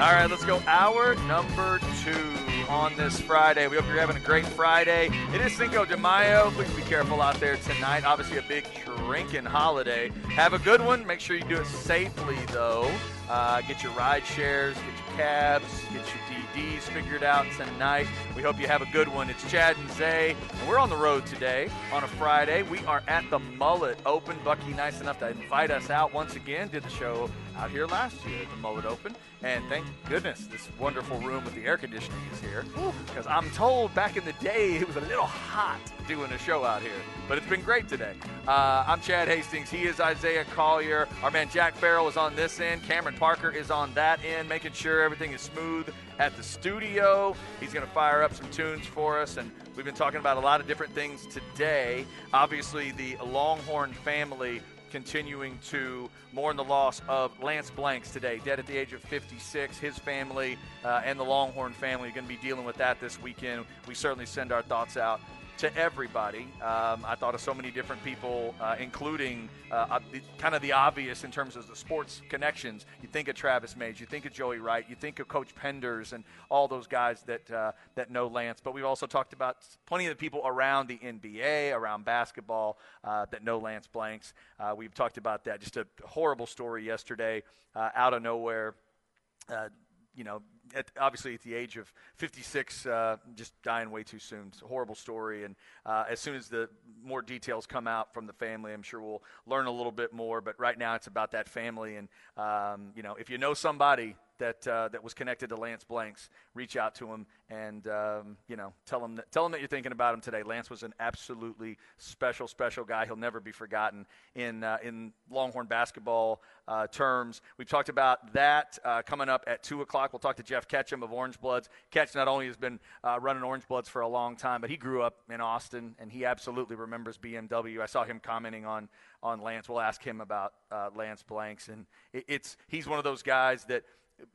All right, let's go. Hour number two on this Friday. We hope you're having a great Friday. It is Cinco de Mayo. Please be careful out there tonight. Obviously, a big drinking holiday. Have a good one. Make sure you do it safely, though. Uh, get your ride shares, get your cabs, get your DDs figured out tonight. We hope you have a good one. It's Chad and Zay, and we're on the road today on a Friday. We are at the Mullet Open. Bucky, nice enough to invite us out once again. Did the show out here last year at the Mullet Open, and thank goodness this wonderful room with the air conditioning is here. Because I'm told back in the day it was a little hot doing a show out here, but it's been great today. Uh, I'm Chad Hastings. He is Isaiah Collier. Our man Jack Farrell is on this end. Cameron Parker is on that end, making sure everything is smooth at the studio. He's going to fire up some tunes for us, and we've been talking about a lot of different things today. Obviously, the Longhorn family continuing to mourn the loss of Lance Blanks today, dead at the age of 56. His family uh, and the Longhorn family are going to be dealing with that this weekend. We certainly send our thoughts out to everybody. Um, I thought of so many different people, uh, including uh, kind of the obvious in terms of the sports connections. You think of Travis Mays, you think of Joey Wright, you think of Coach Penders, and all those guys that uh, that know Lance. But we've also talked about plenty of the people around the NBA, around basketball uh, that know Lance Blanks. Uh, we've talked about that. Just a horrible story yesterday, uh, out of nowhere. you know, at, obviously at the age of 56, uh, just dying way too soon. It's a horrible story. And uh, as soon as the more details come out from the family, I'm sure we'll learn a little bit more. But right now, it's about that family. And um, you know, if you know somebody that uh, that was connected to Lance Blanks, reach out to him and um, you know tell him that, tell him that you're thinking about him today. Lance was an absolutely special, special guy. He'll never be forgotten in uh, in Longhorn basketball uh, terms. We've talked about that uh, coming up at two o'clock. We'll talk to Geoff Ketchum of Orange Bloods. Ketch not only has been uh, running Orange Bloods for a long time, but he grew up in Austin and he absolutely remembers BMW. I saw him commenting on on Lance. We'll ask him about uh, Lance Blanks, and it, it's he's one of those guys that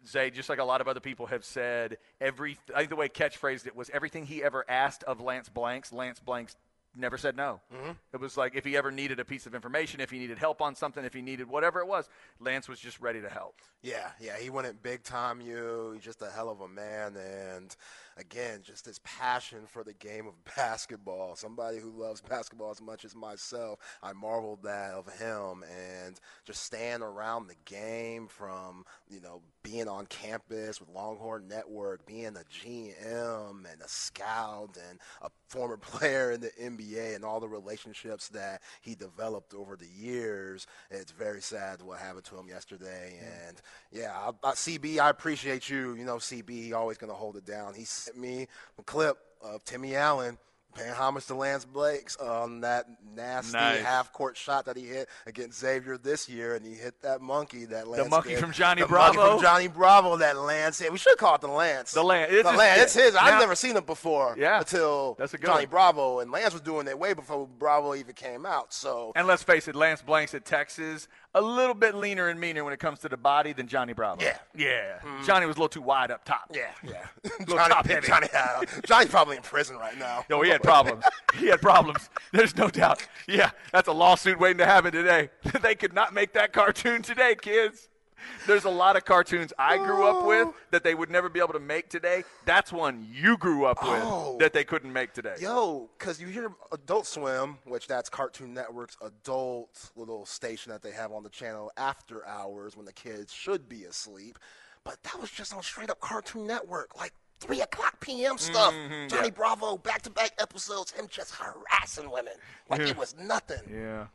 Zay, just like a lot of other people have said, every I think the way Ketch phrased it was everything he ever asked of Lance Blanks, Lance Blanks never said no. Mm-hmm. It was like if he ever needed a piece of information, if he needed help on something, if he needed whatever it was, Lance was just ready to help. Yeah, yeah, he went in big time. You, he's just a hell of a man, and again, just his passion for the game of basketball. Somebody who loves basketball as much as myself, I marveled that of him, and just staying around the game from you know being on campus with Longhorn Network, being a GM and a scout and a former player in the NBA, and all the relationships that he developed over the years. It's very sad what happened to him yesterday, and yeah, I, I, CB, I appreciate you. You know, CB, he's always going to hold it down. He sent me a clip of Timmy Allen paying homage to Lance Blanks on that nasty nice. half court shot that he hit against Xavier this year, and he hit that monkey that Lance. The monkey from Johnny the Bravo. Monkey from Johnny Bravo that Lance hit. We should call it the Lance. The Lance. It's the his, Lance. It's his. Now, I've never seen it before. Yeah. Until That's a good Johnny one. Bravo and Lance was doing it way before Bravo even came out. So. And let's face it, Lance Blanks at Texas a little bit leaner and meaner when it comes to the body than Johnny Bravo. Yeah. Yeah. Mm. Johnny was a little too wide up top. Yeah. Yeah. Johnny, top heavy. Johnny, uh, Johnny's probably in prison right now. No, he had problems. he had problems. There's no doubt. Yeah, that's a lawsuit waiting to happen today. they could not make that cartoon today, kids. There's a lot of cartoons I grew up with that they would never be able to make today. That's one you grew up with oh. that they couldn't make today. Yo, because you hear Adult Swim, which that's Cartoon Network's adult little station that they have on the channel after hours when the kids should be asleep. But that was just on straight up Cartoon Network, like 3 o'clock p.m. stuff. Mm-hmm, Johnny yeah. Bravo, back to back episodes, him just harassing women like Yeah. it was nothing. Yeah.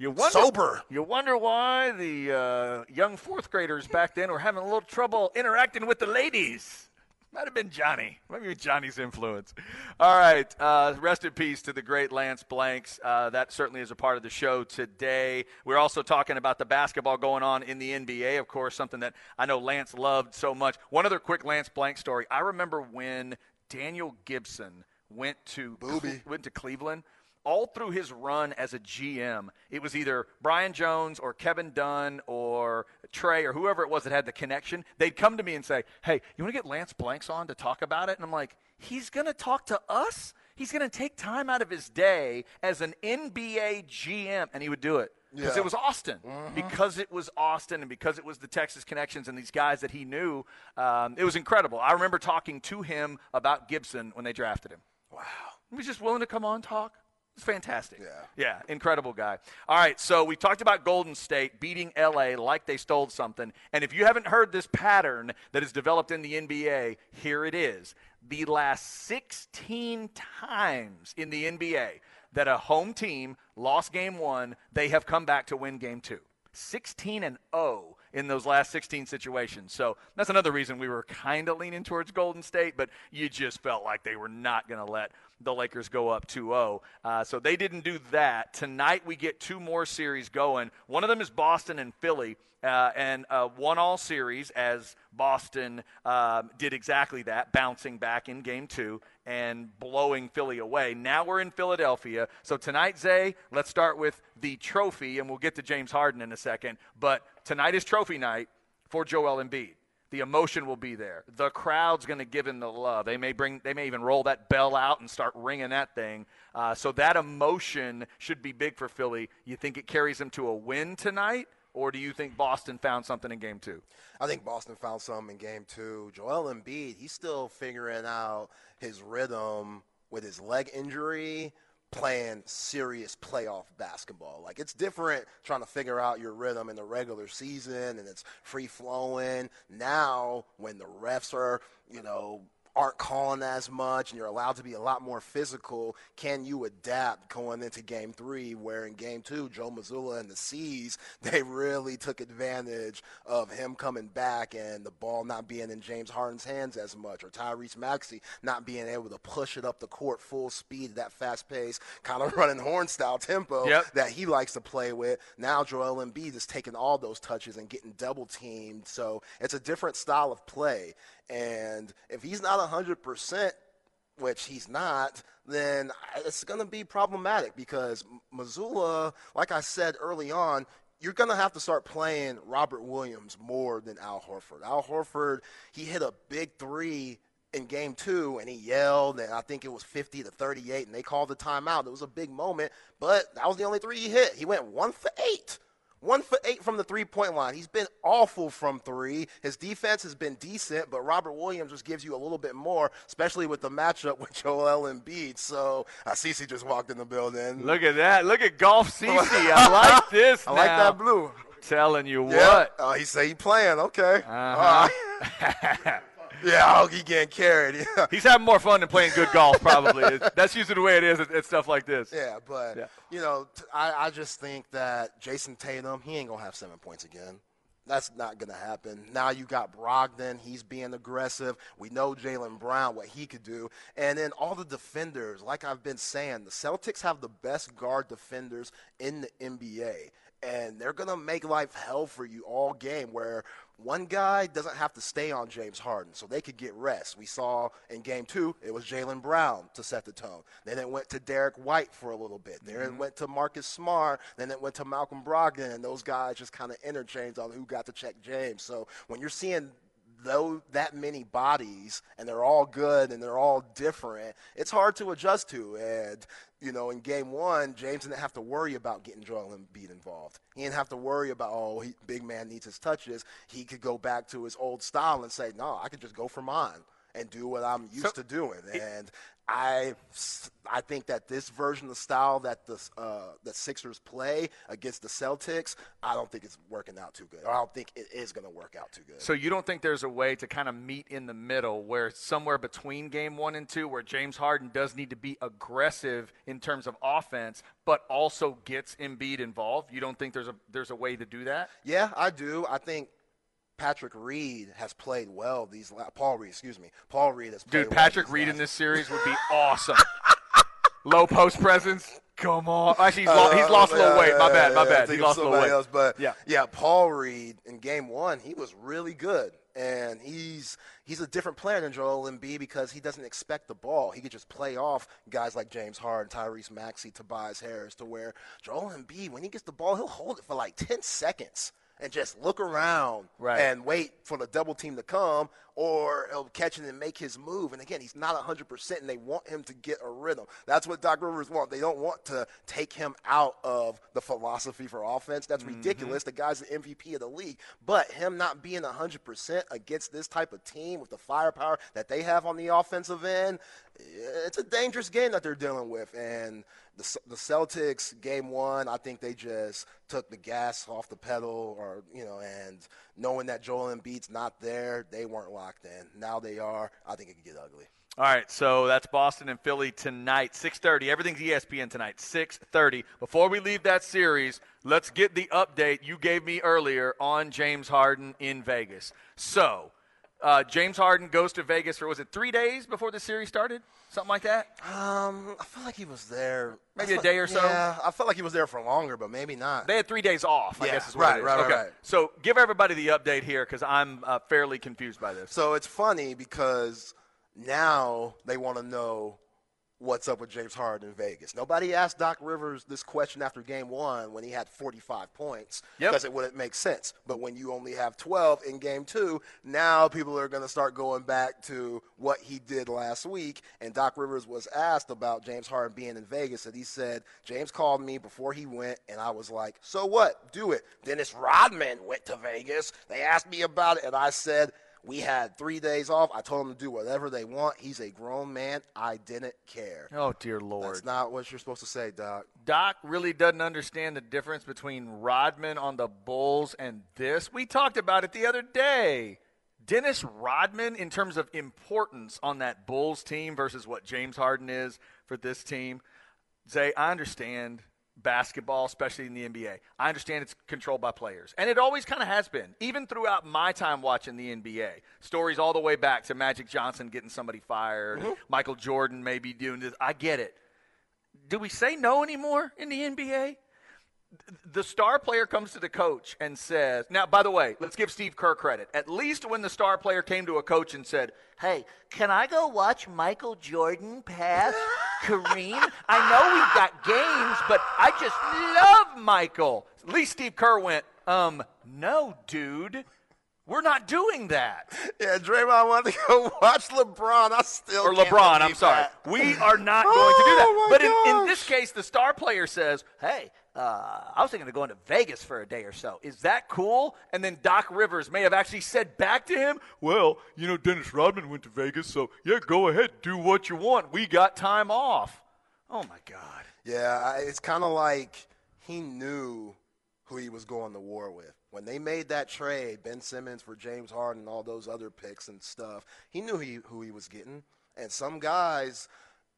You wonder, Sober. You wonder why the uh, young fourth graders back then were having a little trouble interacting with the ladies. Might have been Johnny. Maybe Johnny's influence. All right. Uh, rest in peace to the great Lance Blanks. Uh, that certainly is a part of the show today. We're also talking about the basketball going on in the NBA, of course, something that I know Lance loved so much. One other quick Lance Blank story. I remember when Daniel Gibson went to Booby. went to Cleveland all through his run as a GM, it was either Brian Jones or Kevin Dunn or Trey or whoever it was that had the connection. They'd come to me and say, Hey, you want to get Lance Blanks on to talk about it? And I'm like, He's going to talk to us? He's going to take time out of his day as an NBA GM, and he would do it. Because Yeah. it was Austin. Because it was Austin and because it was the Texas connections and these guys that he knew, um, it was incredible. I remember talking to him about Gibson when they drafted him. Wow. He was just willing to come on talk. It's fantastic. Yeah. Yeah, incredible guy. All right, so we talked about Golden State beating LA like they stole something. And if you haven't heard this pattern that is developed in the NBA, here it is. The last 16 times in the NBA that a home team lost game 1, they have come back to win game 2. 16 and 0 in those last 16 situations. So that's another reason we were kind of leaning towards Golden State, but you just felt like they were not going to let the Lakers go up 2 0. Uh, so they didn't do that. Tonight we get two more series going. One of them is Boston and Philly. Uh, and uh, one all series as Boston um, did exactly that, bouncing back in game two and blowing Philly away. Now we're in Philadelphia. So tonight, Zay, let's start with the trophy, and we'll get to James Harden in a second. But tonight is trophy night for Joel Embiid. The emotion will be there. The crowd's going to give him the love. They may bring, they may even roll that bell out and start ringing that thing. Uh, so that emotion should be big for Philly. You think it carries them to a win tonight, or do you think Boston found something in Game Two? I think Boston found something in game two. Joel Embiid, he's still figuring out his rhythm with his leg injury, playing serious playoff basketball. Like it's different trying to figure out your rhythm in the regular season and it's free flowing. Now, when the refs are, you know, aren't calling as much and you're allowed to be a lot more physical, can you adapt going into game three where in game two, Joe Mazzulla and the C's, they really took advantage of him coming back and the ball not being in James Harden's hands as much or Tyrese Maxey not being able to push it up the court full speed, that fast pace, kind of running horn style tempo Yep. that he likes to play with. Now Joel Embiid is taking all those touches and getting double teamed. So it's a different style of play. And if he's not 100%, which he's not, then it's going to be problematic because Mazzulla, like I said early on, you're going to have to start playing Robert Williams more than Al Horford. Al Horford, he hit a big three in game two and he yelled and I think it was 50 to 38 and they called the timeout. It was a big moment, but that was the only three he hit. He went one for eight. One for eight from the three point line. He's been awful from three. His defense has been decent, but Robert Williams just gives you a little bit more, especially with the matchup with Joel Embiid. So uh, Cece just walked in the building. Look at that! Look at Golf CC. I like this. I like that blue. Telling you Yeah. what. Oh, he say he playing. Okay. Uh-huh. All right. yeah, he getting carried. Yeah. He's having more fun than playing good golf, probably. That's usually the way it is at, at stuff like this. Yeah, but Yeah. you know, t- I, I just think that Jayson Tatum, he ain't gonna have seven points again. That's not gonna happen. Now you got Brogdon, he's being aggressive. We know Jaylen Brown what he could do, and then all the defenders. Like I've been saying, the Celtics have the best guard defenders in the NBA. And they're going to make life hell for you all game where one guy doesn't have to stay on James Harden, so they could get rest. We saw in game two, it was Jaylen Brown to set the tone. Then it went to Derrick White for a little bit. Then it mm-hmm. went to Marcus Smart. Then it went to Malcolm Brogdon, and those guys just kind of interchanged on who got to check James. So when you're seeing though that many bodies and they're all good and they're all different, it's hard to adjust to. And you know, in game one, James didn't have to worry about getting Joel Embiid involved. He didn't have to worry about oh, he, big man needs his touches. He could go back to his old style and say, no, I could just go for mine and do what I'm used to doing. And I, I think that this version of style that the uh, that Sixers play against the Celtics, I don't think it's working out too good. I don't think it is going to work out too good. So you don't think there's a way to kind of meet in the middle where somewhere between game one and two, where James Harden does need to be aggressive in terms of offense, but also gets Embiid involved? You don't think there's a there's a way to do that? Yeah, I do. I think Patrick Reed has played well these la- Paul Reed, excuse me. Paul Reed has played Dude, well Patrick these Reed in this series would be awesome. Low post presence. Come on. Actually, he's, lo- he's lost a little Uh, weight. My yeah, bad. My yeah, bad. He lost a little weight. Else, but Yeah. yeah, Paul Reed in game one, he was really good, and he's he's a different player than Joel Embiid because he doesn't expect the ball. He could just play off guys like James Harden, Tyrese Maxey, Tobias Harris, to where Joel Embiid, when he gets the ball, he'll hold it for like ten seconds. And just look around Right. and wait for the double team to come, or he'll catch it and make his move. And again, he's not 100%, and they want him to get a rhythm. That's what Doc Rivers wants. They don't want to take him out of the philosophy for offense. That's mm-hmm. ridiculous. The guy's the MVP of the league. But him not being 100% against this type of team with the firepower that they have on the offensive end, it's a dangerous game that they're dealing with. And the, the Celtics, game one, I think they just took the gas off the pedal, or you know, and knowing that Joel Embiid's not there, they weren't locked in. Now they are. I think it could get ugly. All right, so that's Boston and Philly tonight, 6:30. Everything's ESPN tonight, 6:30. Before we leave that series, let's get the update you gave me earlier on James Harden in Vegas. So, uh, James Harden goes to Vegas for was it three days before the series started, something like that? Um, I feel like he was there Maybe I a felt- day or so? Yeah, I felt like he was there for longer, but maybe not. They had three days off. I Yeah, guess is what right, it is. right, right, okay. right. So give everybody the update here because I'm uh, fairly confused by this. So it's funny because now they want to know what's up with James Harden in Vegas. Nobody asked Doc Rivers this question after game one when he had 45 points Yep. because it wouldn't make sense. But when you only have 12 in game two, now people are going to start going back to what he did last week. And Doc Rivers was asked about James Harden being in Vegas, and he said, James called me before he went, and I was like, so what? Do it. Dennis Rodman went to Vegas. They asked me about it, and I said, we had three days off. I told him to do whatever they want. He's a grown man. I didn't care. Oh dear Lord. That's not what you're supposed to say, Doc. Doc really doesn't understand the difference between Rodman on the Bulls and this. We talked about it the other day. Dennis Rodman, in terms of importance on that Bulls team versus what James Harden is for this team, Zay, I understand basketball, especially in the NBA. I understand it's controlled by players. And it always kind of has been, even throughout my time watching the NBA. Stories all the way back to Magic Johnson getting somebody fired, mm-hmm. Michael Jordan maybe doing this. I get it do we say no anymore in the NBA? The star player comes to the coach and says, now, by the way, let's give Steve Kerr credit. At least when the star player came to a coach and said, Hey, can I go watch Michael Jordan pass Kareem? I know we've got games, but I just love Michael. At least Steve Kerr went, Um, no, dude. We're not doing that. Yeah, Draymond wanted to go watch LeBron. I still or LeBron. I'm sorry. that. We are not going to do that. Oh, my but in, in this case, the star player says, "Hey, uh, I was thinking of going to Vegas for a day or so. Is that cool?" And then Doc Rivers may have actually said back to him, "Well, you know, Dennis Rodman went to Vegas, so yeah, go ahead, do what you want. We got time off." Oh my God. Yeah, it's kind of like he knew who he was going to war with. When they made that trade, Ben Simmons for James Harden, and all those other picks and stuff, he knew he, who he was getting. And some guys,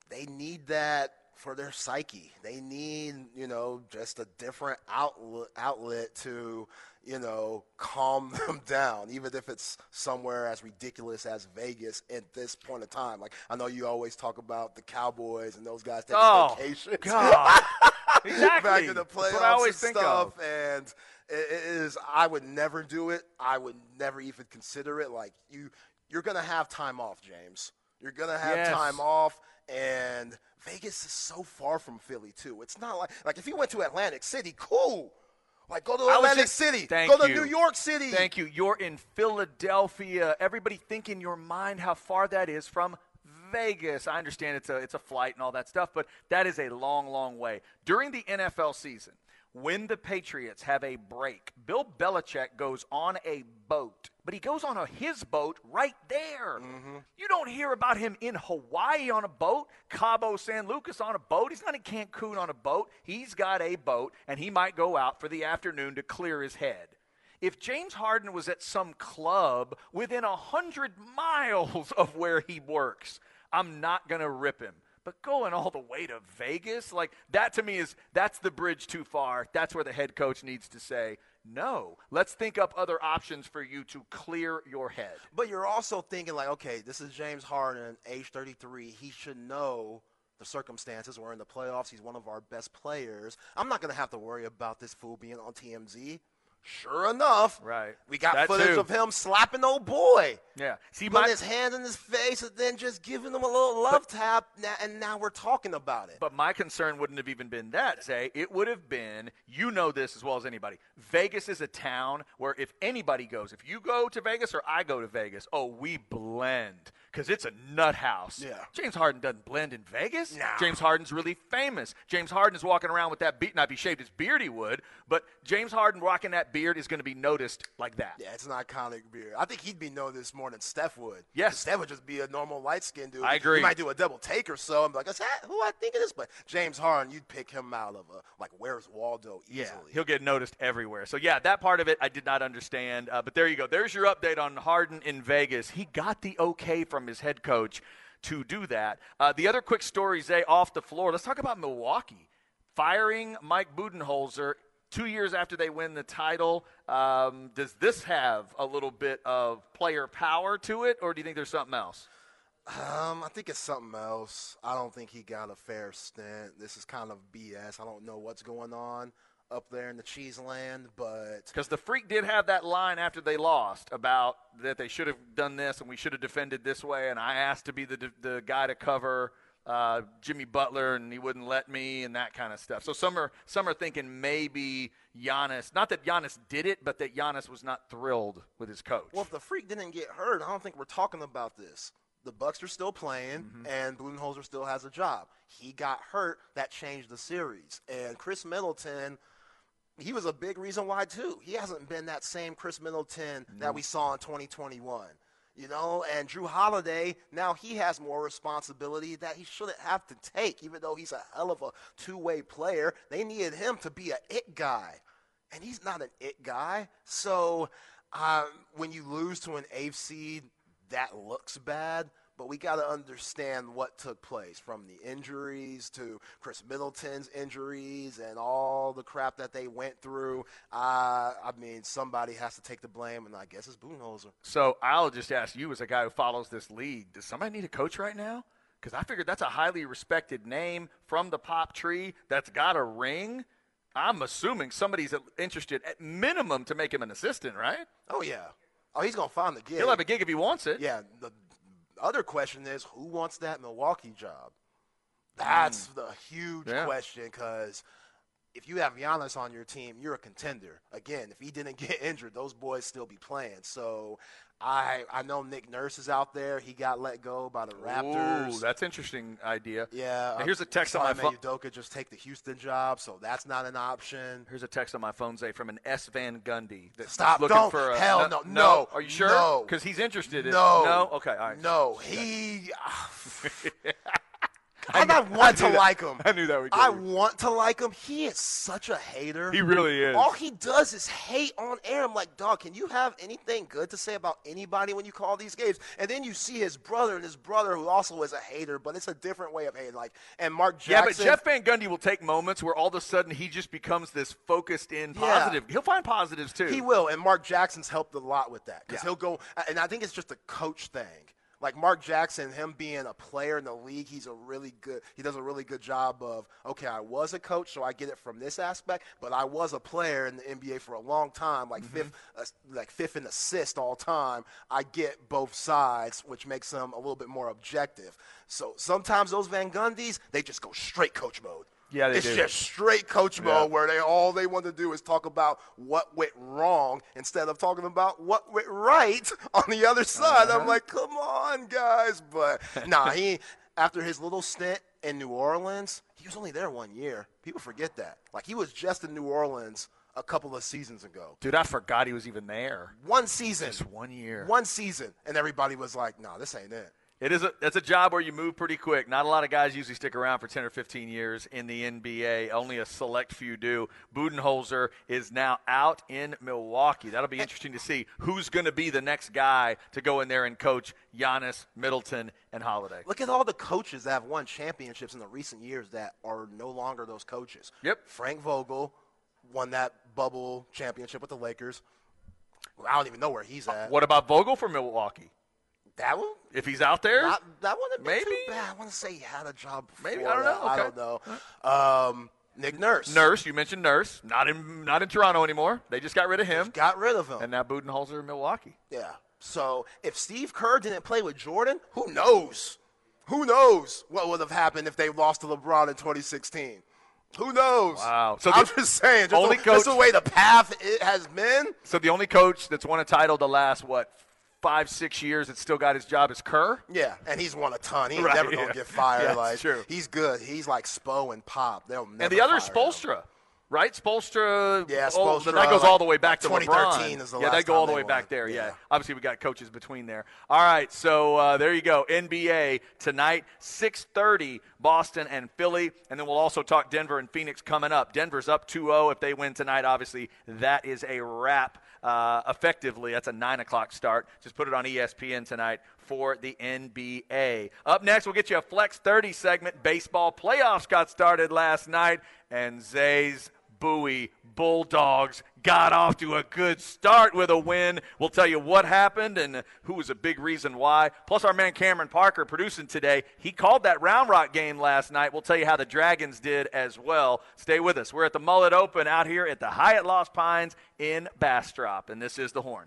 they need that for their psyche. They need, you know, just a different outlet, outlet to, you know, calm them down, even if it's somewhere as ridiculous as Vegas at this point in time. Like, I know you always talk about the Cowboys and those guys taking Oh vacations. God. exactly. back in the playoffs I always and think stuff. of. And it it is, I would never do it. I would never even consider it. Like you, you're gonna have time off, James. You're gonna have Yes. time off, and Vegas is so far from Philly too. It's not like like if you went to Atlantic City, cool. Like go to Atlantic just- City. Thank go to you. New York City. Thank you. You're in Philadelphia. Everybody think in your mind how far that is from Vegas. I understand it's a it's a flight and all that stuff, but that is a long, long way. During the NFL season, when the Patriots have a break, Bill Belichick goes on a boat, but he goes on a, his boat right there. Mm-hmm. You don't hear about him in Hawaii on a boat, Cabo San Lucas on a boat. He's not in Cancun on a boat. He's got a boat, and he might go out for the afternoon to clear his head. If James Harden was at some club within a hundred miles of where he works, I'm not gonna rip him. But going all the way to Vegas, like that to me is that's the bridge too far. That's where the head coach needs to say, No, let's think up other options for you to clear your head. But you're also thinking like, okay, this is James Harden, age 33. He should know the circumstances. We're in the playoffs. He's one of our best players. I'm not going to have to worry about this fool being on TMZ. Sure enough, Right. We got That footage too. of him slapping old boy, Yeah. See, putting my, his hands in his face, and then just giving him a little love tap. And now we're talking about it. But my concern wouldn't have even been that, Zay. It would have been, you know this as well as anybody. Vegas is a town where if anybody goes, if you go to Vegas or I go to Vegas, oh, we blend because it's a nut house. Yeah. James Harden doesn't blend in Vegas. Nah. James Harden's really famous. James Harden is walking around with that beard. Not if he shaved his beard, he would. But James Harden rocking that beard is going to be noticed like that. Yeah, it's an iconic beard. I think he'd be noticed more than Steph would. Yes. Steph would just be a normal light skinned dude. I agree. He might do a double take or so. I'm like, is that who I think it is? But James Harden, you'd pick him out of a like, where's Waldo easily. Yeah, he'll get noticed everywhere. So yeah, that part of it I did not understand. Uh, but there you go. There's your update on Harden in Vegas. He got the okay from his head coach to do that. Uh, the other quick story, Zay, off the floor. Let's talk about Milwaukee firing Mike Budenholzer two years after they win the title. Um, does this have a little bit of player power to it, or do you think there's something else? Um, I think it's something else. I don't think he got a fair stint. This is kind of BS. I don't know what's going on up there in the cheese land, but Because the freak did have that line after they lost about that they should have done this and we should have defended this way, and I asked to be the the guy to cover uh, Jimmy Butler, and he wouldn't let me, and that kind of stuff. So some are some are thinking maybe Giannis, not that Giannis did it, but that Giannis was not thrilled with his coach. well, if the freak didn't get hurt, I don't think we're talking about this. The Bucks are still playing, and Budenholzer still has a job. He got hurt. That changed the series. And Khris Middleton, he was a big reason why too. He hasn't been that same Khris Middleton that we saw in 2021. You know, and Jrue Holiday, now he has more responsibility that he shouldn't have to take, even though he's a hell of a two way player. They needed him to be an it guy, and he's not an it guy. So um, when you lose to an eighth seed, that looks bad. But we got to understand what took place from the injuries to Khris Middleton's injuries and all the crap that they went through. Uh, I mean, somebody has to take the blame, and I guess it's Boonholzer. So I'll just ask you, as a guy who follows this league, does somebody need a coach right now? Because I figured that's a highly respected name from the pop tree that's got a ring. I'm assuming somebody's interested at minimum to make him an assistant, right? Oh yeah. Oh, he's gonna find the gig. He'll have a gig if he wants it. Yeah. The other question is, who wants that Milwaukee job? Hmm. That's the huge Yeah. question because if you have Giannis on your team, you're a contender. Again, if he didn't get injured, those boys still be playing. So I I know Nick Nurse is out there. He got let go by the Raptors. Ooh, that's interesting idea. yeah. Now, here's a text on my phone. Udoka just take the Houston job, so that's not an option. Here's a text on my phone, Zay, from an S Van Gundy. That's Stop, Looking don't. for a, Hell no, no, Are you sure? no. Because he's interested. In, No. No. Okay. All right. No, he. I, I want to that. like him. I knew that would. I you. want to like him. He is such a hater. He really is. All he does is hate on air. I'm like, dog, can you have anything good to say about anybody when you call these games? And then you see his brother and his brother who also is a hater, but it's a different way of hating. Like, and Mark Yeah, but Jeff Van Gundy will take moments where all of a sudden he just becomes this focused in positive. He'll find positives too. He will, and Mark Jackson's helped a lot with that because Yeah. he'll go, and I think it's just a coach thing. Like Mark Jackson, him being a player in the league, he's a really good. He does a really good job of okay, I was a coach, so I get it from this aspect, but I was a player in the NBA for a long time, like Mm-hmm. fifth, uh, like fifth in assist all time. I get both sides, which makes them a little bit more objective. So sometimes those Van Gundys, they just go straight coach mode. Yeah, they it's do. just straight coach Yeah. mode where they all they want to do is talk about what went wrong instead of talking about what went right on the other side. Uh-huh. I'm like, come on, guys. But nah, he after his little stint in New Orleans, he was only there one year. People forget that. Like he was just in New Orleans a couple of seasons ago. Dude, I forgot he was even there. One season. Just one year. One season. And everybody was like, nah, this ain't it. It is a that's a job where you move pretty quick. Not a lot of guys usually stick around for 10 or 15 years in the NBA. Only a select few do. Budenholzer is now out in Milwaukee. That'll be interesting to see who's going to be the next guy to go in there and coach Giannis, Middleton, and Holiday. Look at all the coaches that have won championships in the recent years that are no longer those coaches. Yep. Frank Vogel won that bubble championship with the Lakers. I don't even know where he's uh, at. What about Vogel for Milwaukee? That one? If he's out there, Not, that be Maybe? too bad. I want to say he had a job before Maybe, I don't know, I don't know. Um, Nick Nurse. Nurse. You mentioned Nurse. Not in not in Toronto anymore. They just got rid of him. Got rid of him. And now Budenholzer in Milwaukee. Yeah. So if Steve Kerr didn't play with Jordan, who knows? Who knows what would have happened if they lost to LeBron in 2016? Who knows? Wow. So I'm just saying, just only the, just the way the path it has been. So the only coach that's won a title the last what five six years that still got his job as Kerr. Yeah, and he's won a ton. He's Right, never gonna get fired. Yeah, like true. he's good. He's like Spo and Pop. They'll never. And the other fire him. Spoelstra, right? Spoelstra. Yeah, oh, Spoelstra, that goes all the way back to 2013 LeBron. is the yeah, that go all the way back there. Yeah. Yeah. obviously we got coaches between there. All right, so uh, there you go. NBA tonight, 6:30, Boston and Philly, and then we'll also talk Denver and Phoenix coming up. Denver's up 2-0 if they win tonight. Obviously, that is a wrap. Uh, effectively, that's a nine o'clock start. Just put it on ESPN tonight for the NBA. Up next, we'll get you a Flex 30 segment. Baseball playoffs got started last night, and Zay's Bowie Bulldogs got off to a good start with a win. We'll tell you what happened and who was a big reason why. Plus, our man Cameron Parker producing today. He called that Round Rock game last night. We'll tell you how the Dragons did as well. Stay with us. We're at the Mullet Open out here at the Hyatt Lost Pines in Bastrop, and this is the horn.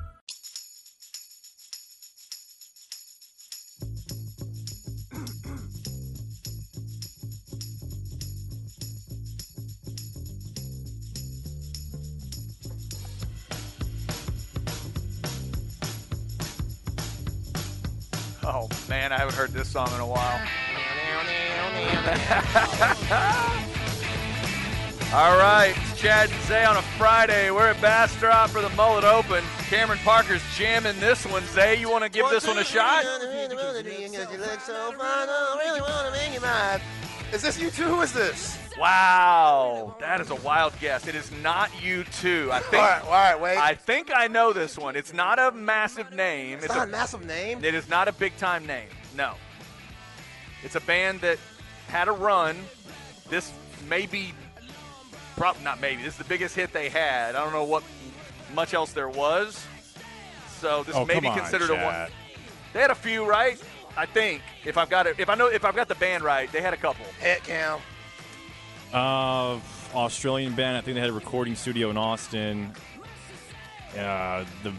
Oh, man, I haven't heard this song in a while. All right, it's Chad and Zay on a Friday. We're at Bastrop for the Mullet Open. Cameron Parker's jamming this one. Zay, you want to give this one a shot? Is this U2? Who is this? Wow, that is a wild guess. It is not U2. I think. right, all right, wait. I think I know this one. It's not a massive name. it's not a massive name. It is not a big time name. No. It's a band that had a run. This may be, probably not maybe. This is the biggest hit they had. I don't know what much else there was. So this Oh, may come be on, considered a one. They had a few, right? I think if I've got it, if I know, if I've got the band right, they had a couple. Hit Cam. Uh, Australian band. I think they had a recording studio in Austin. Uh, the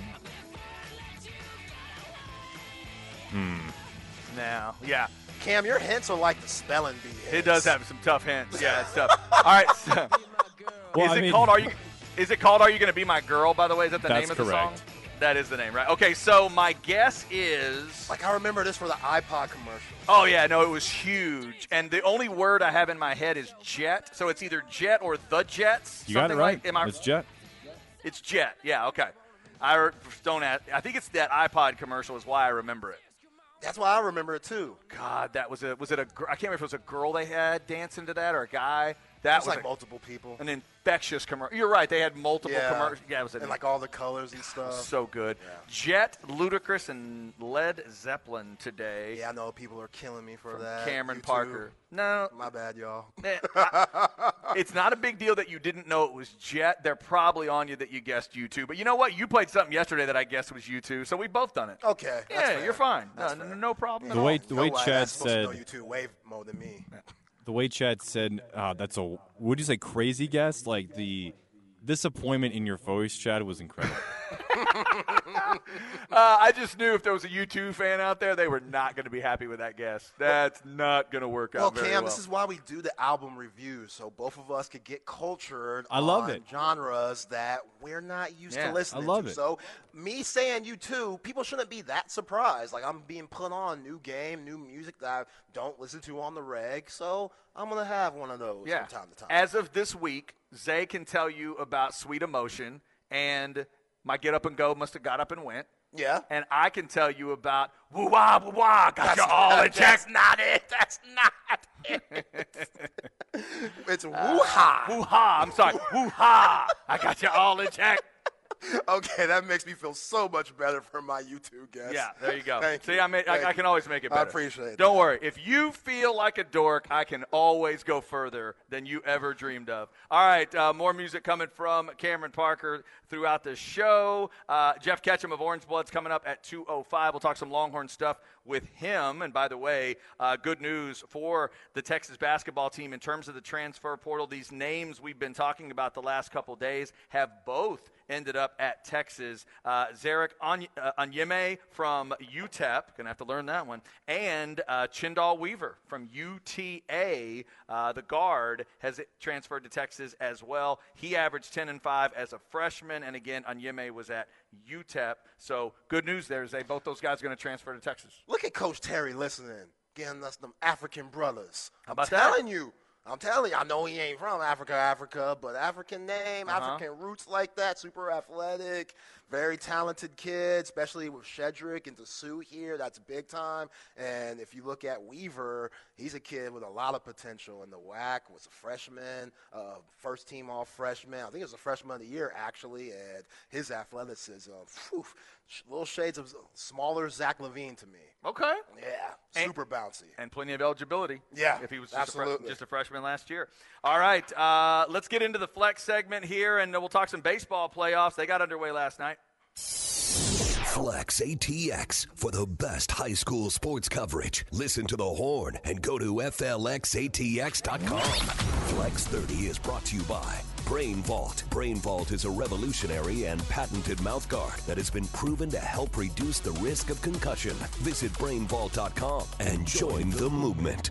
Now, yeah, Cam, your hints are like the spelling bee. it does have some tough hints. Yeah, it's tough. All right. So, well, is I it mean, called Are You? Is it called Are You Gonna Be My Girl? By the way, is that the name of the song? That is the name, right? Okay, so my guess is. Like I remember this for the iPod commercial. Oh yeah, no, it was huge, and the only word I have in my head is jet. So it's either jet or the Jets. You got it right. Like, am I? it's Jet. It's jet. Yeah. Okay. I don't. Ask, I think it's that iPod commercial is why I remember it. That's why I remember it too. God, that was a was it a gr- can't remember if it was a girl they had dancing to that or a guy. That It's was like a- multiple people. an infectious commercial. You're right. They had multiple Yeah. commercials. Yeah, it was an and like all the colors and stuff. so good. Jet, Ludacris, and Led Zeppelin today. yeah, I know people are killing me for that. Cameron You too. Parker. No, My bad, y'all. Eh, I- it's not a big deal that you didn't know it was Jet. They're probably on you that you guessed U2. But you know what? You played something yesterday that I guessed was U2, so we've both done it. Okay. That's yeah, fair. you're fine. That's No, fair. no, no problem The at way all. the way Chad that's supposed to know said U2 way more than me. The way Chad said uh, that's a would you say crazy guess? Like the disappointment in your voice Chad was incredible. uh, I just knew if there was a U2 fan out there, they were not going to be happy with that guess. That's not going to work Well, out very Cam, well. this is why we do the album reviews, so both of us could get cultured I love on it. genres that we're not used Yeah, I to listening love to. it. So, me saying U2, people shouldn't be that surprised. Like I'm being put on new game, new music that I don't listen to on the reg. So I'm gonna have one of those yeah. from time to time. As of this week, Zay can tell you about Sweet Emotion and my Get Up and Go must have got up and went. yeah. And I can tell you about woo wah woo wah, got you all in check. That's not it. That's not it. it's woo ha. Uh, woo ha! I'm sorry, woo ha! I got you all in check. Okay, that makes me feel so much better for my YouTube guest. Yeah, there you go. Thank See, you. I, I, I can always make it better. I appreciate it. Don't that. worry. If you feel like a dork, I can always go further than you ever dreamed of. All right, uh, more music coming from Cameron Parker throughout the show. Uh, Geoff Ketchum of Orange Blood's coming up at 2.05. We'll talk some Longhorn stuff with him. And by the way, uh, good news for the Texas basketball team in terms of the transfer portal. These names we've been talking about the last couple days have both ended up at Texas. Uh, Zarek Any- uh, Anyeme from UTEP, gonna have to learn that one, and uh, Chendall Weaver from UTA, uh, the guard, has transferred to Texas as well. He averaged 10 and 5 as a freshman, and again, Anyeme was at UTEP. So good news there, they both those guys are going to transfer to Texas. Look at Coach Terry listening, getting us them African brothers. How about I'm that? telling you. I'm telling you, I know he ain't from Africa, Africa, but African name, Uh-huh. African roots like that, super athletic, very talented kid, especially with Shedrick and Disu here. That's big time. And if you look at Weaver, he's a kid with a lot of potential. And the WAC was a freshman, uh, first team all freshman. I think it was a freshman of the year, actually. And his athleticism, phew, little shades of smaller Zach LaVine to me. Okay. Yeah, And- super bouncy. and plenty of eligibility. Yeah, if he was just a, just a freshman last year. All right, uh, let's get into the flex segment here, and we'll talk some baseball playoffs. They got underway last night. Flex ATX for the best high school sports coverage. Listen to the horn and go to FLXATX.com. Flex 30 is brought to you by Brain Vault. Brain Vault is a revolutionary and patented mouthguard that has been proven to help reduce the risk of concussion. Visit brainvault.com and join the movement.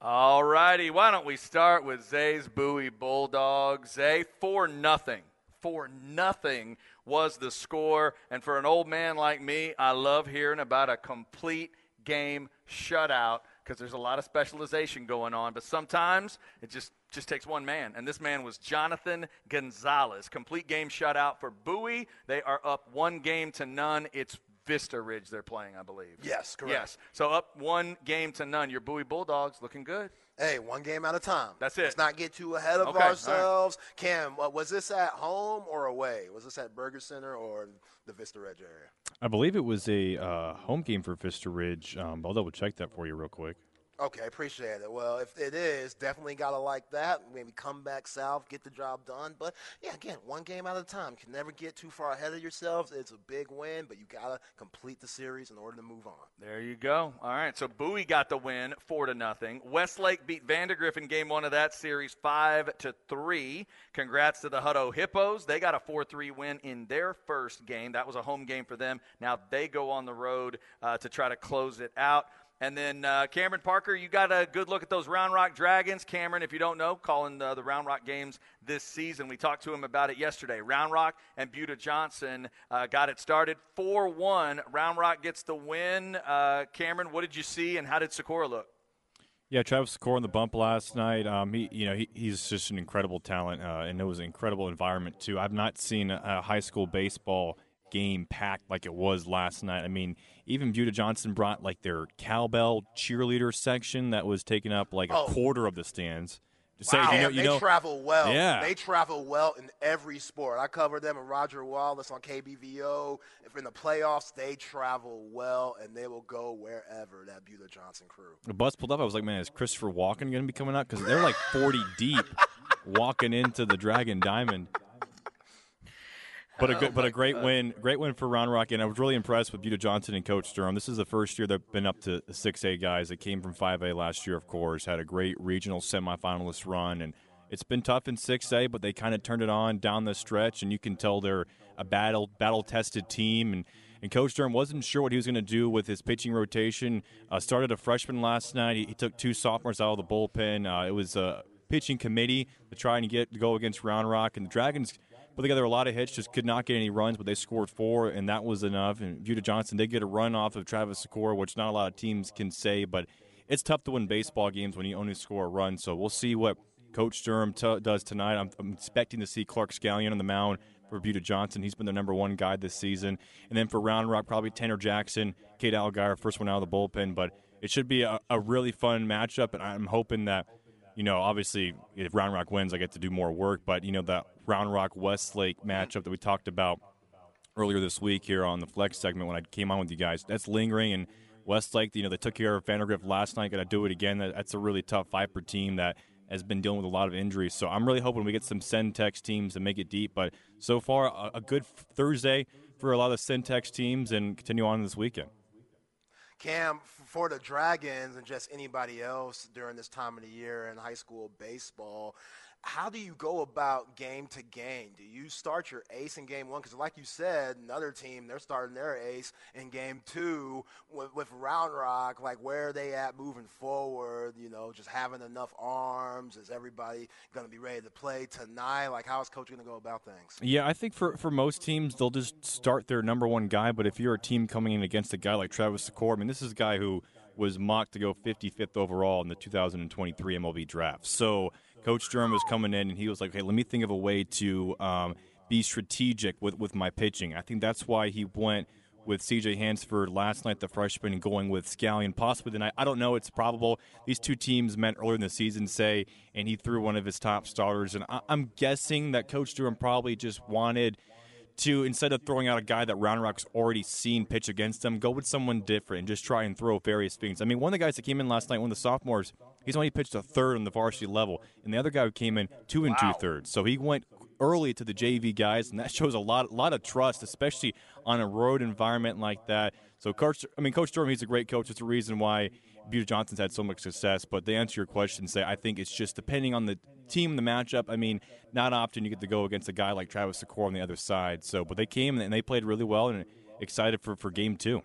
All righty, why don't we start with Zay's Bowie Bulldogs? Zay, 4 nothing. 4 nothing was the score. And for an old man like me, I love hearing about a complete game shutout because there's a lot of specialization going on. But sometimes it just, just takes one man. And this man was Jonathan Gonzalez. Complete game shutout for Bowie. They are up one game to none. It's Vista Ridge they're playing, I believe. Yes, correct. Yes. So up one game to none. Your Bowie Bulldogs looking good. Hey, one game at a time. That's it. Let's not get too ahead of Okay, all right. ourselves. Cam, uh, was this at home or away? Was this at Burger Center or the Vista Ridge area? I believe it was a uh, home game for Vista Ridge. Um, I'll double check that for you real quick. Okay, I appreciate it. Well, if it is, definitely gotta like that. Maybe come back south, get the job done. But yeah, again, one game at a time. You can never get too far ahead of yourselves. It's a big win, but you gotta complete the series in order to move on. There you go. All right. So Bowie got the win, four to nothing. Westlake beat Vandergriff in game one of that series, five to three. Congrats to the Hutto Hippos. They got a four-three win in their first game. That was a home game for them. Now they go on the road uh, to try to close it out. And then uh, Cameron Parker, you got a good look at those Round Rock Dragons. Cameron, if you don't know, calling the, the Round Rock games this season. We talked to him about it yesterday. Round Rock and Buda Johnson uh, got it started 4 1. Round Rock gets the win. Uh, Cameron, what did you see and how did Secor look? Yeah, Travis Secor on the bump last night. Um, he, you know, he, he's just an incredible talent, uh, and it was an incredible environment too. I've not seen a high school baseball game packed like it was last night. I mean, even Buda Johnson brought like their cowbell cheerleader section that was taking up like a Oh. quarter of the stands. Say, Wow, you know, you they know, travel well. Yeah. They travel well in every sport. I covered them with Roger Wallace on KBVO. If in the playoffs, they travel well and they will go wherever that Buda Johnson crew. the bus pulled up. I was like, man, is Christopher Walken going to be coming out? Because they're like 40 deep walking into the Dragon Diamond. But a good, but a great win, great win for Round Rock, and I was really impressed with Buda Johnson and Coach Durham. This is the first year they've been up to six A guys. They came from five A last year, of course. Had a great regional semifinalist run, and it's been tough in 6A, but they kind of turned it on down the stretch, and you can tell they're a battle battle tested team. And, and Coach Durham wasn't sure what he was going to do with his pitching rotation. Uh, started a freshman last night. He, he, took two sophomores out of the bullpen. Uh, it was a pitching committee to try and get to go against Round Rock, and the Dragons put together a lot of hits, just could not get any runs, but they scored four, and that was enough. And Buda Johnson did get a run off of Travis Secor, which not a lot of teams can say, but it's tough to win baseball games when you only score a run. So we'll see what Coach Durham t- does tonight. I'm, I'm, expecting to see Clark Scallion on the mound for Buda Johnson. He's been the number one guy this season. And then for Round Rock, probably Tanner Jackson, Kate Algeier, first one out of the bullpen. But it should be a, a really fun matchup, and I'm hoping that – you know, obviously, if Round Rock wins, I get to do more work. But you know, that Round Rock Westlake matchup that we talked about earlier this week here on the Flex segment when I came on with you guys, that's lingering. And Westlake, you know, they took care of Vandergrift last night. Got to do it again. That's a really tough Viper team that has been dealing with a lot of injuries. So I'm really hoping we get some Centex teams to make it deep. But so far, a, good Thursday for a lot of Centex teams, and continue on this weekend. Cam, for the Dragons and just anybody else during this time of the year in high school baseball, how do you go about game to game? Do you start your ace in game one? Because, like you said, another team, they're starting their ace in game two with, with, Round Rock. Like, where are they at moving forward? You know, just having enough arms? Is everybody going to be ready to play tonight? Like, how is coach going to go about things? Yeah, I think for, for most teams, they'll just start their number one guy. But if you're a team coming in against a guy like Travis Secor, I mean, this is a guy who was mocked to go 55th overall in the 2023 MLB draft. So, Coach Durham was coming in and he was like, "Hey, let me think of a way to um, be strategic with with my pitching." I think that's why he went with CJ Hansford last night, the freshman, and going with Scallion possibly tonight. I don't know. It's probable. These two teams met earlier in the season, say, and he threw one of his top starters. And I- I'm guessing that Coach Durham probably just wanted to instead of throwing out a guy that Round Rock's already seen pitch against him, go with someone different and just try and throw various things. I mean, one of the guys that came in last night, one of the sophomores, He's only pitched a third on the varsity level, and the other guy who came in two and wow. two thirds. So he went early to the JV guys, and that shows a lot, lot of trust, especially on a road environment like that. So, coach, I mean, Coach Durham, he's a great coach. It's a reason why Buda Johnson's had so much success. But to answer your question, say I think it's just depending on the team, the matchup. I mean, not often you get to go against a guy like Travis Secor on the other side. So, but they came and they played really well, and excited for for game two.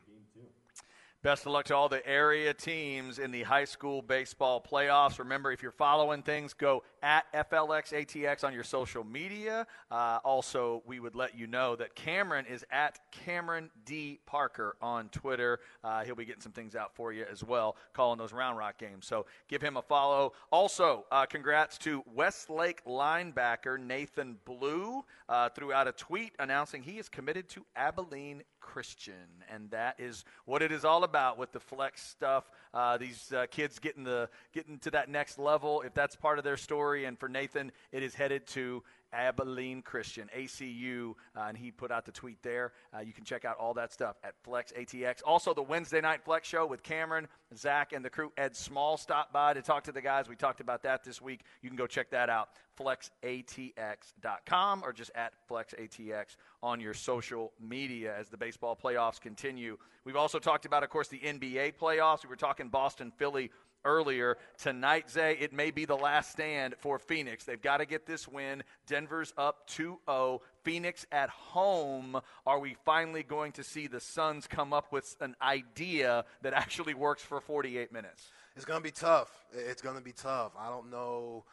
Best of luck to all the area teams in the high school baseball playoffs. Remember, if you're following things, go at FLXATX on your social media. Uh, also, we would let you know that Cameron is at Cameron D. Parker on Twitter. Uh, he'll be getting some things out for you as well, calling those Round Rock games. So give him a follow. Also, uh, congrats to Westlake linebacker Nathan Blue. Uh, threw out a tweet announcing he is committed to Abilene Christian. And that is what it is all about with the flex stuff. Uh, these uh, kids getting, the, getting to that next level, if that's part of their story. And for Nathan, it is headed to Abilene Christian, ACU, uh, and he put out the tweet there. Uh, you can check out all that stuff at Flex ATX. Also, the Wednesday Night Flex Show with Cameron, Zach, and the crew. Ed Small stopped by to talk to the guys. We talked about that this week. You can go check that out, flexatx.com or just at flexatx on your social media as the baseball playoffs continue. We've also talked about, of course, the NBA playoffs. We were talking Boston, Philly earlier. Tonight, Zay, it may be the last stand for Phoenix. They've got to get this win. Denver's up 2 0. Phoenix at home. Are we finally going to see the Suns come up with an idea that actually works for 48 minutes? It's going to be tough. It's going to be tough. I don't know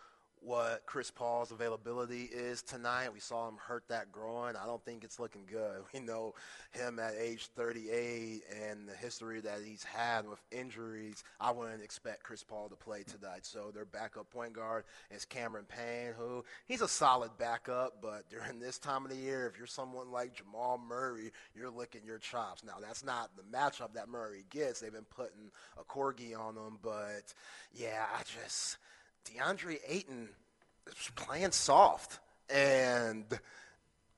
what Chris Paul's availability is tonight. We saw him hurt that groin. I don't think it's looking good. We know him at age 38 and the history that he's had with injuries. I wouldn't expect Chris Paul to play tonight. So their backup point guard is Cameron Payne, who he's a solid backup, but during this time of the year, if you're someone like Jamal Murray, you're licking your chops. Now that's not the matchup that Murray gets. They've been putting Okogie on him, but yeah, I just DeAndre Ayton is playing soft. And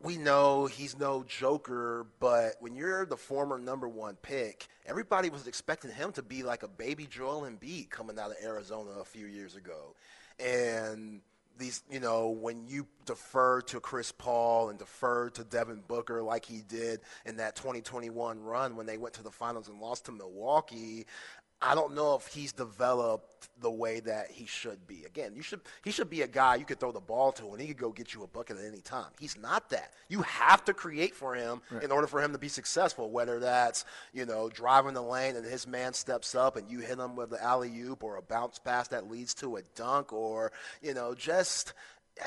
we know he's no joker, but when you're the former number one pick, everybody was expecting him to be like a baby Joel Embiid coming out of Arizona a few years ago. And these, you know, when you defer to Chris Paul and defer to Devin Booker like he did in that 2021 run when they went to the finals and lost to Milwaukee, I don't know if he's developed the way that he should be. Again, you should he should be a guy you could throw the ball to and he could go get you a bucket at any time. He's not that. You have to create for him right. in order for him to be successful. Whether that's you know driving the lane and his man steps up and you hit him with the alley oop or a bounce pass that leads to a dunk or you know just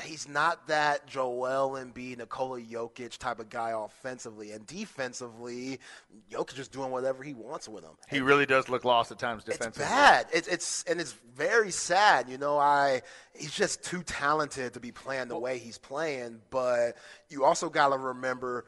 he's not that Joel Embiid, Nikola Jokic type of guy offensively. And defensively, Jokic is doing whatever he wants with him. He really does look lost at times defensively. It's bad. It's, it's and it's very sad. You know, I he's just too talented to be playing the way he's playing. But you also got to remember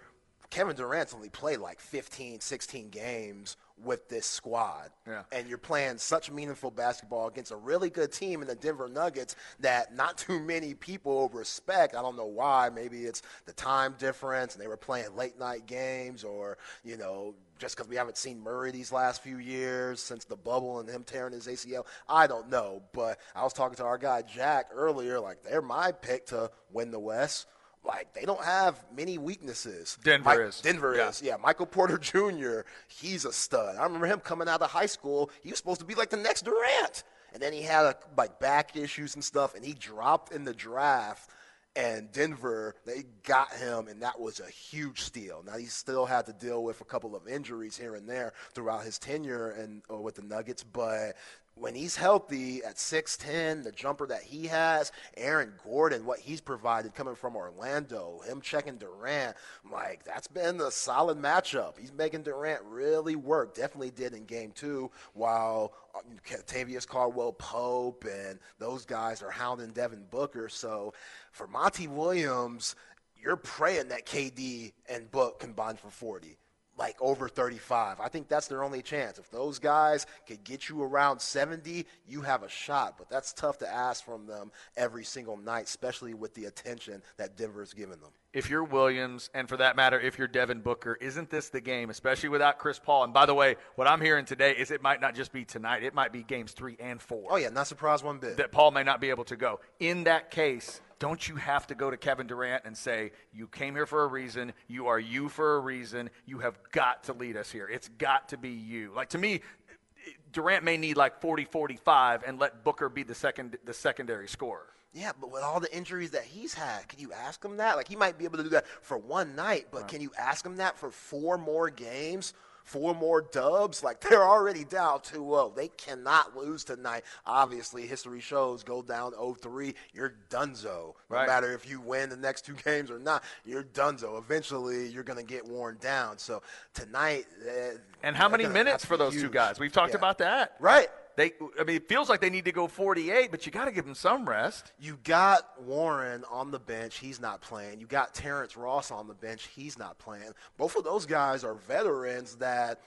Kevin Durant's only played like 15, 16 games with this squad. Yeah. And you're playing such meaningful basketball against a really good team in the Denver Nuggets that not too many people respect. I don't know why. Maybe it's the time difference and they were playing late night games or, you know, just because we haven't seen Murray these last few years since the bubble and him tearing his ACL. I don't know. But I was talking to our guy Jack earlier, like they're my pick to win the West like they don't have many weaknesses. Denver Mike, is. Denver yeah. is. Yeah, Michael Porter Jr. He's a stud. I remember him coming out of high school. He was supposed to be like the next Durant, and then he had a, like back issues and stuff, and he dropped in the draft. And Denver, they got him, and that was a huge steal. Now he still had to deal with a couple of injuries here and there throughout his tenure and uh, with the Nuggets, but when he's healthy at 6'10, the jumper that he has, Aaron Gordon, what he's provided coming from Orlando, him checking Durant, like that's been a solid matchup. He's making Durant really work. Definitely did in game two, while uh, Tavius Caldwell Pope and those guys are hounding Devin Booker. So for Monty Williams, you're praying that KD and Book combine for 40 like over 35. I think that's their only chance. If those guys could get you around 70, you have a shot. But that's tough to ask from them every single night, especially with the attention that Denver's given them. If you're Williams, and for that matter, if you're Devin Booker, isn't this the game, especially without Chris Paul? And by the way, what I'm hearing today is it might not just be tonight, it might be games three and four. Oh, yeah, not surprised one bit. That Paul may not be able to go. In that case, don't you have to go to Kevin Durant and say, You came here for a reason. You are you for a reason. You have got to lead us here. It's got to be you. Like, to me, Durant may need like 40 45 and let Booker be the, second, the secondary scorer. Yeah, but with all the injuries that he's had, can you ask him that? Like, he might be able to do that for one night, but right. can you ask him that for four more games? Four more dubs. Like they're already down 2 0. They cannot lose tonight. Obviously, history shows go down 0 3, you're donezo. No right. matter if you win the next two games or not, you're donezo. Eventually, you're going to get worn down. So tonight. Uh, and how many minutes for those huge. two guys? We've talked yeah. about that. Right. They, I mean, it feels like they need to go 48, but you got to give them some rest. You got Warren on the bench. He's not playing. You got Terrence Ross on the bench. He's not playing. Both of those guys are veterans that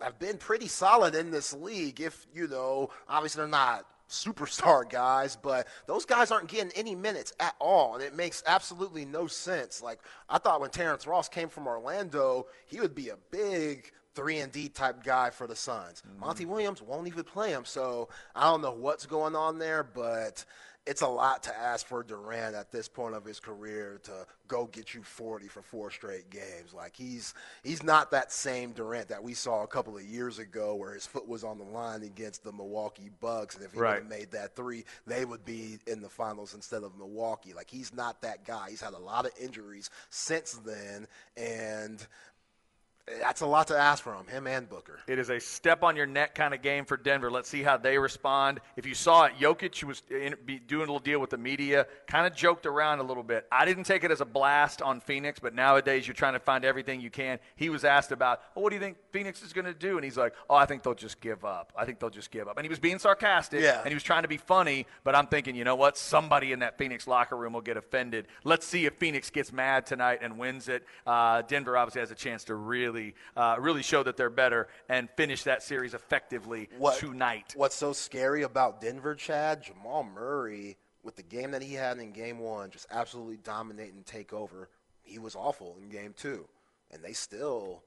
have been pretty solid in this league. If, you know, obviously they're not superstar guys, but those guys aren't getting any minutes at all, and it makes absolutely no sense. Like I thought when Terrence Ross came from Orlando, he would be a big three and D type guy for the Suns. Mm-hmm. Monty Williams won't even play him, so I don't know what's going on there, but it's a lot to ask for Durant at this point of his career to go get you 40 for four straight games. Like he's he's not that same Durant that we saw a couple of years ago where his foot was on the line against the Milwaukee Bucks and if he right. would have made that 3, they would be in the finals instead of Milwaukee. Like he's not that guy. He's had a lot of injuries since then and that's a lot to ask from him and Booker. It is a step on your neck kind of game for Denver. Let's see how they respond. If you saw it, Jokic was in, doing a little deal with the media, kind of joked around a little bit. I didn't take it as a blast on Phoenix, but nowadays you're trying to find everything you can. He was asked about, oh, what do you think Phoenix is going to do? And he's like, oh, I think they'll just give up. I think they'll just give up. And he was being sarcastic, yeah. and he was trying to be funny, but I'm thinking, you know what? Somebody in that Phoenix locker room will get offended. Let's see if Phoenix gets mad tonight and wins it. Uh, Denver obviously has a chance to really, uh, really really show that they're better and finish that series effectively what, tonight. What's so scary about Denver, Chad? Jamal Murray, with the game that he had in game one, just absolutely dominate and take over. He was awful in game two, and they still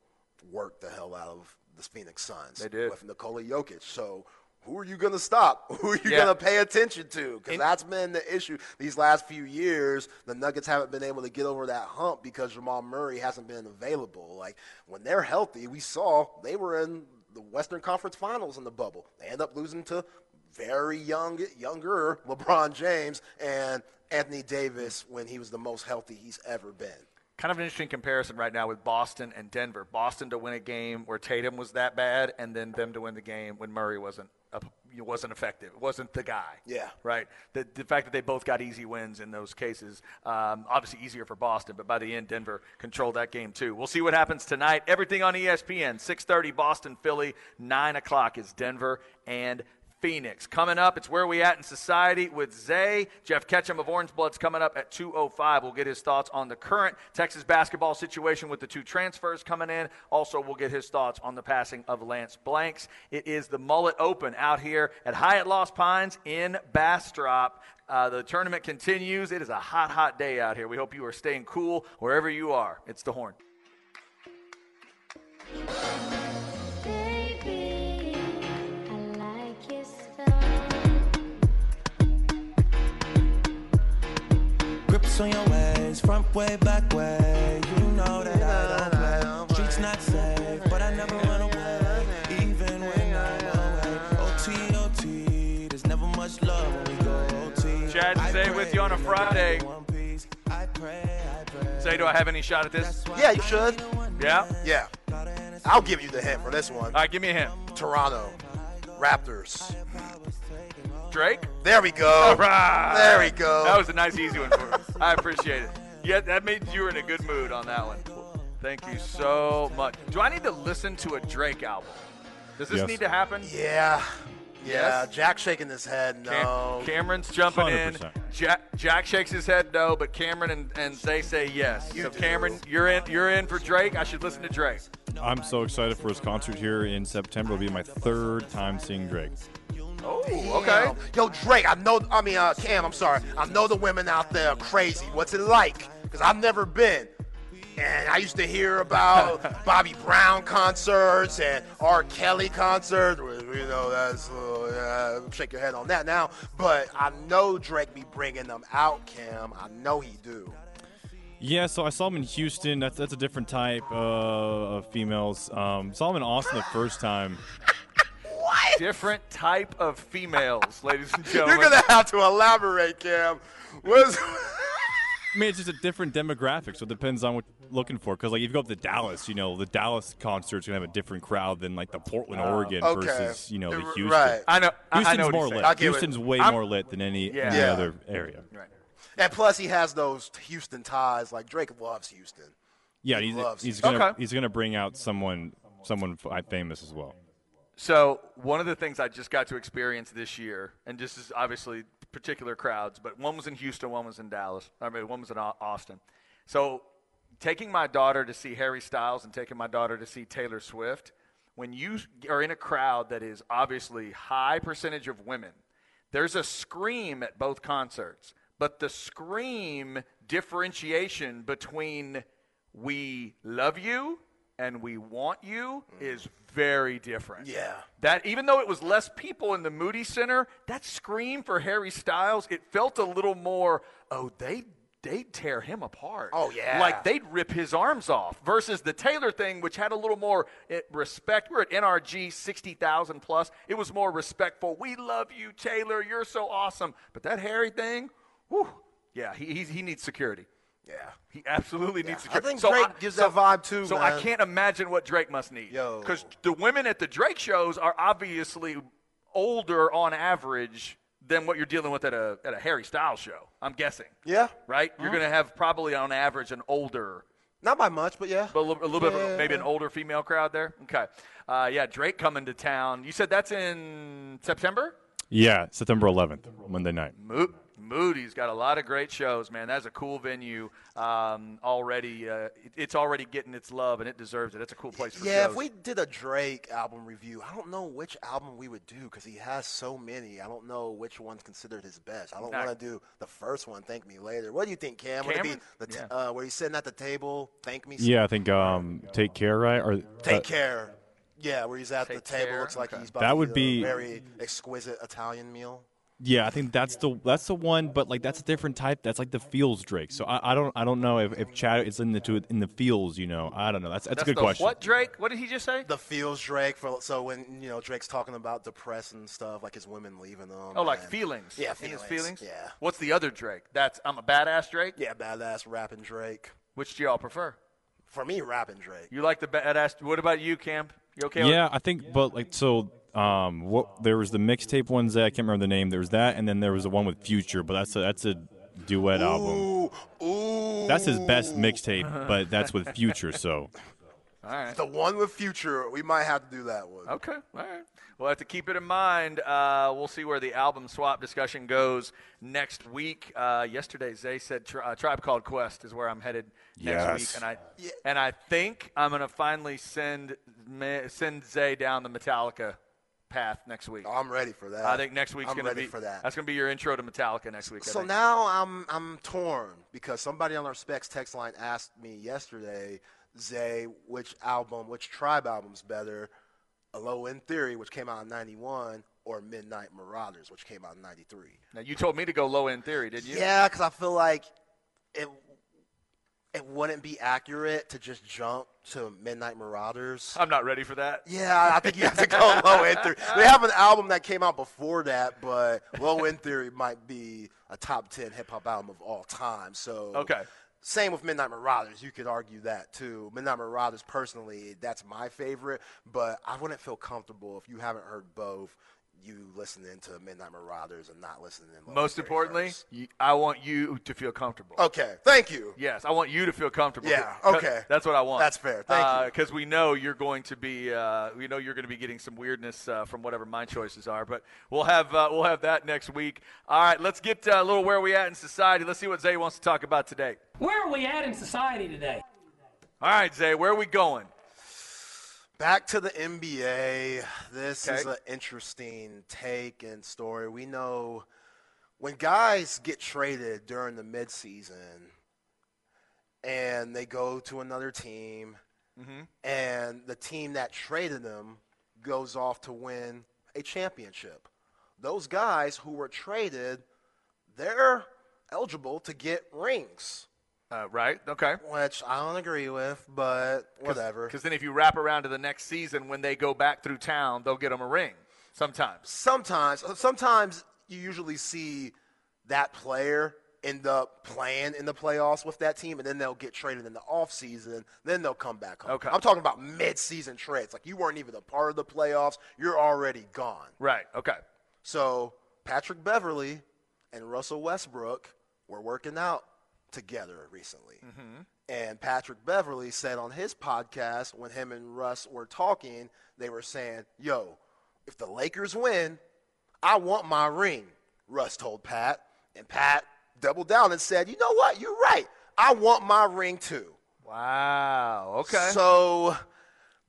worked the hell out of the Phoenix Suns. They did. With Nikola Jokic. So who are you going to stop? Who are you yeah. going to pay attention to? Because that's been the issue these last few years. The Nuggets haven't been able to get over that hump because Jamal Murray hasn't been available. Like when they're healthy, we saw they were in the Western Conference Finals in the bubble. They end up losing to very young, younger LeBron James and Anthony Davis when he was the most healthy he's ever been. Kind of an interesting comparison right now with Boston and Denver. Boston to win a game where Tatum was that bad, and then them to win the game when Murray wasn't up, wasn't effective. wasn't the guy. Yeah. Right. The, the fact that they both got easy wins in those cases, um, obviously easier for Boston, but by the end, Denver controlled that game too. We'll see what happens tonight. Everything on ESPN. 6:30 Boston, Philly. Nine o'clock is Denver and Phoenix. Coming up, it's Where We At in Society with Zay. Geoff Ketchum of Orange Blood's coming up at 2.05. We'll get his thoughts on the current Texas basketball situation with the two transfers coming in. Also, we'll get his thoughts on the passing of Lance Blanks. It is the Mullet Open out here at Hyatt Lost Pines in Bastrop. Uh, the tournament continues. It is a hot, hot day out here. We hope you are staying cool wherever you are. It's the Horn. Grips on your ways, front way, back way. You know that I don't play. Streets not safe, but I never run away, even when I'm away. OT, OT, there's never much love when we go OT. Chad and I with you on a Friday. I one piece. I pray, I pray. Zay, do I have any shot at this? Yeah, you should. Yeah? Yeah. I'll give you the hint for this one. All right, give me a hint. Toronto Raptors. Drake? There we go. All right. There we go. That was a nice, easy one for me. I appreciate it. Yeah, that made you were in a good mood on that one. Thank you so much. Do I need to listen to a Drake album? Does this Yes. need to happen? Yeah. Yeah. Yes? Jack shaking his head. Cam- No. Cameron's jumping in. 100%. Jack, Jack shakes his head no, but Cameron and, and Zay say yes. You so do. Cameron, you're in. You're in for Drake. I should listen to Drake. I'm so excited for his concert here in September. It'll be my third time seeing Drake. Oh, Damn. Yo, Drake, I know, I mean, uh, Cam, I'm sorry. I know the women out there are crazy. What's it like? Because I've never been. And I used to hear about Bobby Brown concerts and R. Kelly concerts. You know, that's, uh, yeah, shake your head on that now. But I know Drake be bringing them out, Cam. I know he do. Yeah, so I saw him in Houston. That's that's a different type uh, of females. Um, saw him in Austin the first time. Different type of females, ladies and gentlemen. You're going to have to elaborate, Cam. What's, I mean, it's just a different demographic, so it depends on what you're looking for. Because like if you go up to Dallas, you know, the Dallas concert's gonna have a different crowd than like the Portland, oh, Oregon okay. versus you know the Houston. right. I know. I- I Houston's know what more lit. I get it. Houston's way I'm- more lit than any, Yeah. any Yeah. other area. Right. and plus, he has those Houston ties. Like, Drake loves Houston. Yeah, He he's, loves he's gonna Okay. he's gonna bring out someone someone f- famous as well. So one of the things I just got to experience this year, and this is obviously particular crowds, but one was in Houston, one was in Dallas. I mean, one was in Austin. So taking my daughter to see Harry Styles and taking my daughter to see Taylor Swift, when you are in a crowd that is obviously high percentage of women, there's a scream at both concerts, but the scream differentiation between we love you and we want you is very different. Yeah. That even though it was less people in the Moody Center, that scream for Harry Styles, it felt a little more, oh, they they'd tear him apart. Oh, yeah. Like they'd rip his arms off versus the Taylor thing, which had a little more eh, respect. We're at NRG 60,000 plus. It was more respectful. We love you, Taylor. You're so awesome. But that Harry thing, whew, yeah, he, he's, he needs security. Yeah. He absolutely needs to. I security. think Drake gives that vibe too, So I can't imagine what Drake must need. Yo. Because the women at the Drake shows are obviously older on average than what you're dealing with at a at a Harry Styles show. I'm guessing. Yeah. Right. You're going to have probably on average an older, Not by much, but yeah. but a little, a little bit of a, maybe an older female crowd there. Okay. Uh, yeah, Drake coming to town. You said that's in September. Yeah, September 11th, Monday night. Mo- Moody's got a lot of great shows, man. That's a cool venue. Um, already, uh, it- it's already getting its love, and it deserves it. It's a cool place for Yeah, shows. if we did a Drake album review, I don't know which album we would do because he has so many. I don't know which one's considered his best. I don't want to do the first one, Thank Me Later. What do you think, Cam? Would it be the t- Yeah. uh, where he's sitting at the table, Thank Me? Yeah, I think um, take care, right? Or Take uh, care. Yeah, where he's at Take the table. Care, Looks like okay. he's about That to would eat a very exquisite Italian meal. Yeah, I think that's the that's the one, but like that's a different type. That's like the feels Drake. So I, I don't I don't know if, if Chad is in the to in the feels. You know, I don't know. That's that's, That's a good the question. What Drake? What did he just say? The feels Drake for so when you know Drake's talking about depressing stuff like his women leaving him. Oh, like and- feelings. Yeah, In his feelings. feelings. Yeah, What's the other Drake? That's I'm a badass Drake. yeah, badass rapping Drake. Which do y'all prefer? For me, rapping Drake. You like the badass? What about you, Camp? You okay? with Yeah, I think, but like so. Um, what there was the mixtape ones that I can't remember the name. There was that, and then there was the one with Future, but that's a that's a duet album. Ooh, ooh. That's his best mixtape, but that's with Future. So All right. The one with Future, we might have to do that one. Okay. All right. We'll have to keep it in mind. Uh, we'll see where the album swap discussion goes next week. Uh, yesterday, Zay said tri- uh, Tribe Called Quest is where I'm headed next Yes. week, and I and I think I'm going to finally send send Zay down the Metallica path next week. I'm ready for that. I think next week's going to ready be for that. That's going to be your intro to Metallica next week. I So think. now I'm I'm torn because somebody on our specs text line asked me yesterday, Zay, which album, which tribe album's better, A Low End Theory, which came out in '91, or Midnight Marauders, which came out in '93. now you told me to go low end theory, didn't you? Yeah, because I feel like it it wouldn't be accurate to just jump to Midnight Marauders. I'm not ready for that. Yeah, I think you have to go low end theory. They have an album that came out before that, but low end theory might be a top ten hip hop album of all time. So Okay. Same with Midnight Marauders. You could argue that too. Midnight Marauders, personally, that's my favorite, but I wouldn't feel comfortable if you haven't heard both. You listening to Midnight Marauders and not listening to Most importantly, first. you, I want you to feel comfortable. Okay, thank you. Yes, I want you to feel comfortable. Yeah, 'Cause okay. That's what I want. That's fair. Thank you. Because we know you're going to be, uh, we know you're going to be getting some weirdness uh, from whatever my choices are. But we'll have uh, we'll have that next week. All right, let's get uh, a little where we at in society. Let's see what Zay wants to talk about today. Where are we at in society today? All right, Zay, where are we going? Back to the NBA. This is an interesting take and story. We know when guys get traded during the midseason and they go to another team, mm-hmm. and the team that traded them goes off to win a championship. Those guys who were traded, they're eligible to get rings, Uh, right. Okay. which I don't agree with, but whatever. Because then if you wrap around to the next season, when they go back through town, they'll get them a ring. Sometimes. sometimes sometimes you usually see that player end up playing in the playoffs with that team and then they'll get traded in the offseason then they'll come back home Okay. i'm talking about mid-season trades like you weren't even a part of the playoffs you're already gone Right. Okay. so patrick beverley and russell westbrook were working out together recently mm-hmm. and patrick beverley said on his podcast when him and russ were talking they were saying yo if the lakers win I want my ring, Russ told Pat. And Pat doubled down and said, You know what? You're right. I want my ring too. Wow. Okay. So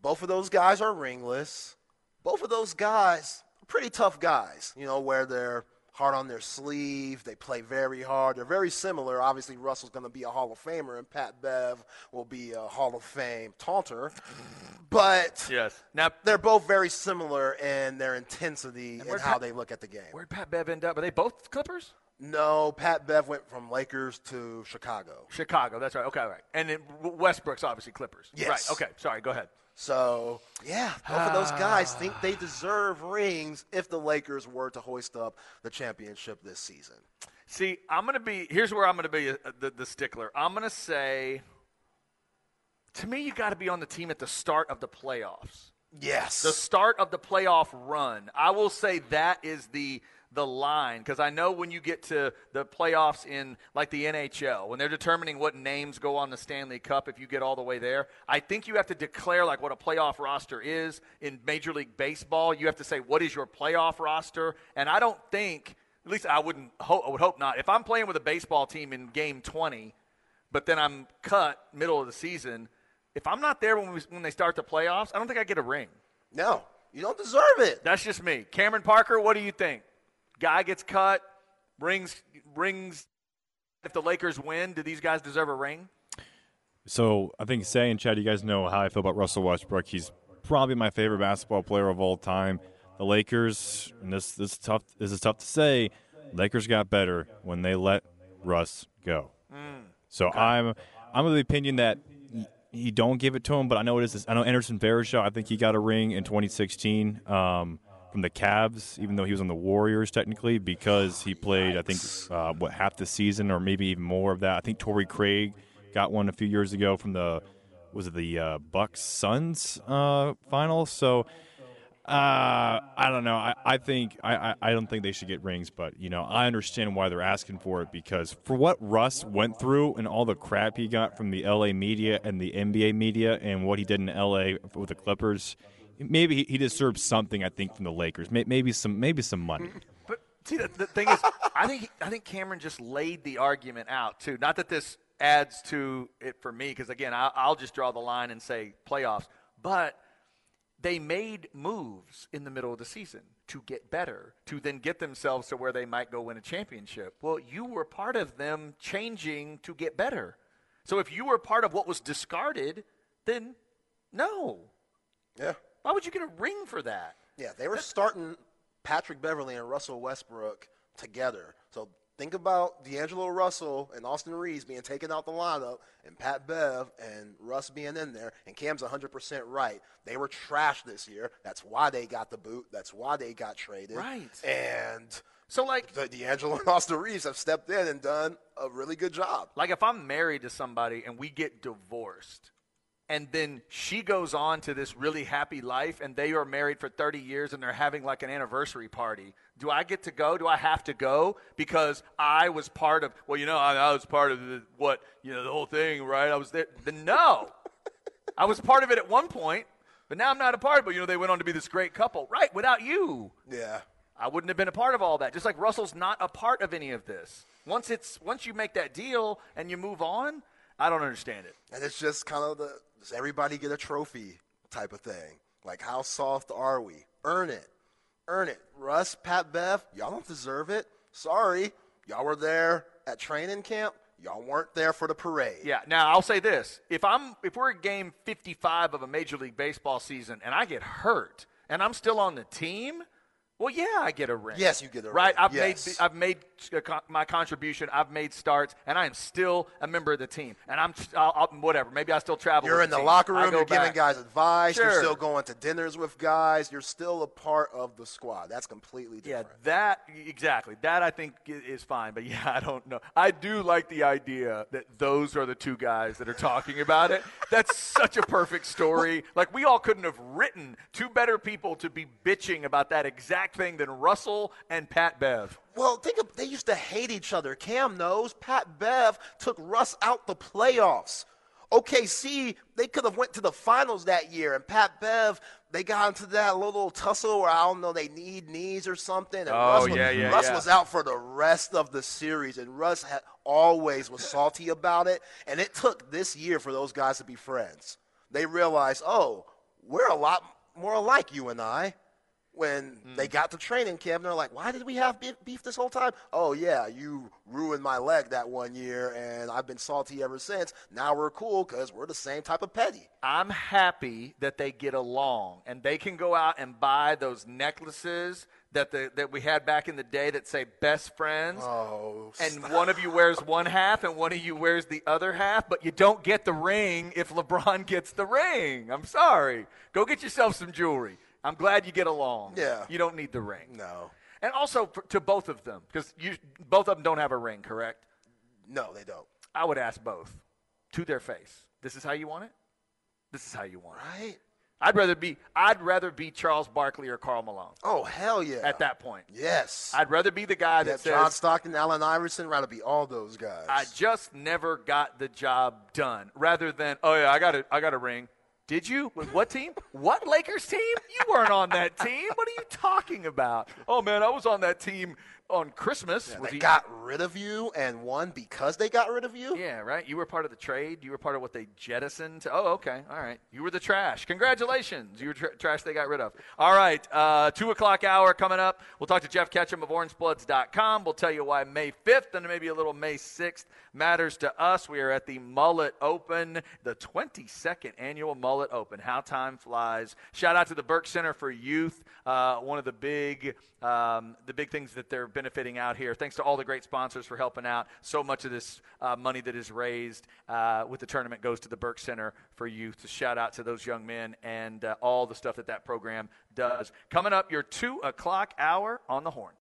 both of those guys are ringless. Both of those guys are pretty tough guys, you know, where they're hard on their sleeve. They play very hard. They're very similar. Obviously, Russell's going to be a Hall of Famer, and Pat Bev will be a Hall of Fame taunter. But yes. Now, they're both very similar in their intensity and where'd how Pat- they look at the game. where'd Pat Bev end up? Are they both Clippers? No, Pat Bev went from Lakers to Chicago. Chicago. That's right. Okay. Right. And then Westbrook's obviously Clippers. Yes. Right. Okay. Sorry. Go ahead. So, yeah, both of those guys think they deserve rings if the Lakers were to hoist up the championship this season. See, I'm going to be. Here's where I'm going to be uh, the, the stickler. I'm going to say. To me, you got to be on the team at the start of the playoffs. Yes. The start of the playoff run. I will say that is the the line because I know when you get to the playoffs in like the NHL, when they're determining what names go on the Stanley Cup, if you get all the way there, I think you have to declare like what a playoff roster is in Major League Baseball. You have to say what is your playoff roster, and I don't think, at least I wouldn't, ho- I would hope not. If I'm playing with a baseball team in Game 20, but then I'm cut middle of the season. If I'm not there when we, when they start the playoffs, I don't think I get a ring. No, you don't deserve it. That's just me. Cameron Parker, what do you think? Guy gets cut, rings rings. If the Lakers win, do these guys deserve a ring? So I think Zay and Chad, you guys know how I feel about Russell Westbrook. He's probably my favorite basketball player of all time. the Lakers, and this this is tough. This is tough to say. Lakers got better when they let Russ go. So I'm I'm of the opinion that you don't give it to him, but I know it is. I know Anderson Varejao. I think he got a ring in 2016 um, from the Cavs, even though he was on the Warriors technically, because he played I think uh, what half the season or maybe even more of that. I think Torrey Craig got one a few years ago from the was it the uh, Bucks Suns uh, final. So. Uh, I don't know. I, I think I, I, I don't think they should get rings, but you know I understand why they're asking for it because for what Russ went through and all the crap he got from the LA media and the NBA media and what he did in LA with the Clippers, maybe he, he deserves something. I think from the Lakers, maybe some maybe some money. But see, the, the thing is, I think I think Cameron just laid the argument out too. Not that this adds to it for me, because again, I, I'll just draw the line and say playoffs. But they made moves in the middle of the season to get better, to then get themselves to where they might go win a championship. Well, you were part of them changing to get better. So if you were part of what was discarded, then no. Yeah. Why would you get a ring for that? Yeah, they were starting Patrick Beverley and Russell Westbrook together. So think about D'Angelo Russell and Austin Reaves being taken out the lineup, and Pat Bev and Russ being in there. And Cam's 100% right. They were trash this year. That's why they got the boot. That's why they got traded. Right. And So like the D'Angelo and Austin Reaves have stepped in and done a really good job. Like if I'm married to somebody and we get divorced, and then she goes on to this really happy life, and they are married for 30 years and they're having like an anniversary party. Do I get to go? Do I have to go because I was part of? Well, you know, I, I was part of the, what you know the whole thing, right? I was there. Then no, I was part of it at one point, but now I'm not a part. But you know, they went on to be this great couple, right? Without you, Yeah. I wouldn't have been a part of all that. Just like Russell's not a part of any of this. Once it's once you make that deal and you move on, I don't understand it. And it's just kind of the does everybody get a trophy type of thing. Like, how soft are we? Earn it. Earn it. Russ, Pat Bev, y'all don't deserve it. Sorry. Y'all were there at training camp. Y'all weren't there for the parade. Yeah. Now I'll say this: if I'm if we're at game 55 of a Major League Baseball season and I get hurt and I'm still on the team, well, yeah, I get a ring. Yes, you get a right. ring. I've Yes. made I've made uh, my contribution. I've made starts, and I am still a member of the team. And I'm I'll, I'll, whatever. Maybe I still travel. You're in the team. locker room. You're giving guys advice. You're still going to dinners with guys. You're still a part of the squad. That's completely different. Yeah, that exactly. That I think is fine. But yeah, I don't know. I do like the idea that those are the two guys that are talking about it. That's such a perfect story. Like we all couldn't have written two better people to be bitching about that exact thing than Russell and Pat Bev. Well, think of they used to hate each other. Cam knows Pat Bev took Russ out the playoffs. OKC, they could have went to the finals that year, and Pat Bev, they got into that little tussle where I don't know they need knees or something. And Oh, Russ, was, yeah, yeah, Russ yeah. was out for the rest of the series, and Russ had always was salty about it. And it took this year for those guys to be friends. They realized, oh, we're a lot more alike, you and I when Hmm. they got to training camp, they're like, "Why did we have beef, beef this whole time?" Oh yeah, you ruined my leg that one year, and I've been salty ever since. Now we're cool because we're the same type of petty. I'm happy that they get along and they can go out and buy those necklaces that the, that we had back in the day that say best friends. Oh, and one of you wears one half and one of you wears the other half, but you don't get the ring if LeBron gets the ring. I'm sorry. Go get yourself some jewelry. I'm glad you get along. Yeah. You don't need the ring. no, And also for, to both of them, because you both of them don't have a ring, correct? no, they don't. I would ask both to their face. This is how you want it. This is how you want it. Right? I'd rather be I'd rather be Charles Barkley or Karl Malone Oh hell yeah! at that point. yes, I'd rather be the guy yeah, that John Stockton, Allen Iverson, rather be all those guys. I just never got the job done. Rather than oh yeah, I got a I got a ring. Did you? With what team? What Lakers team? You weren't on that team. What are you talking about? Oh man, I was on that team on Christmas. Yeah, was they he- got rid of you and won because they got rid of you. Yeah, right. You were part of the trade. You were part of what they jettisoned. Oh, okay. All right. You were the trash. Congratulations. You were tr- trash they got rid of. All right. Uh, two o'clock hour coming up. We'll talk to Geoff Ketchum of OrangeBloods.com. We'll tell you why May 5th and maybe a little May 6th matters to us. We are at the Mullet Open, the 22nd annual Mullet Open. How time flies. Shout out to the Burke Center for Youth. Uh, one of the big, um, the big things that they're benefiting out here. Thanks to all the great sponsors for helping out. So much of this uh, money that is raised uh, with the tournament goes to the Burke Center for Youth. So shout out to those young men and uh, all the stuff that that program does. Coming up, your two o'clock hour on the horn.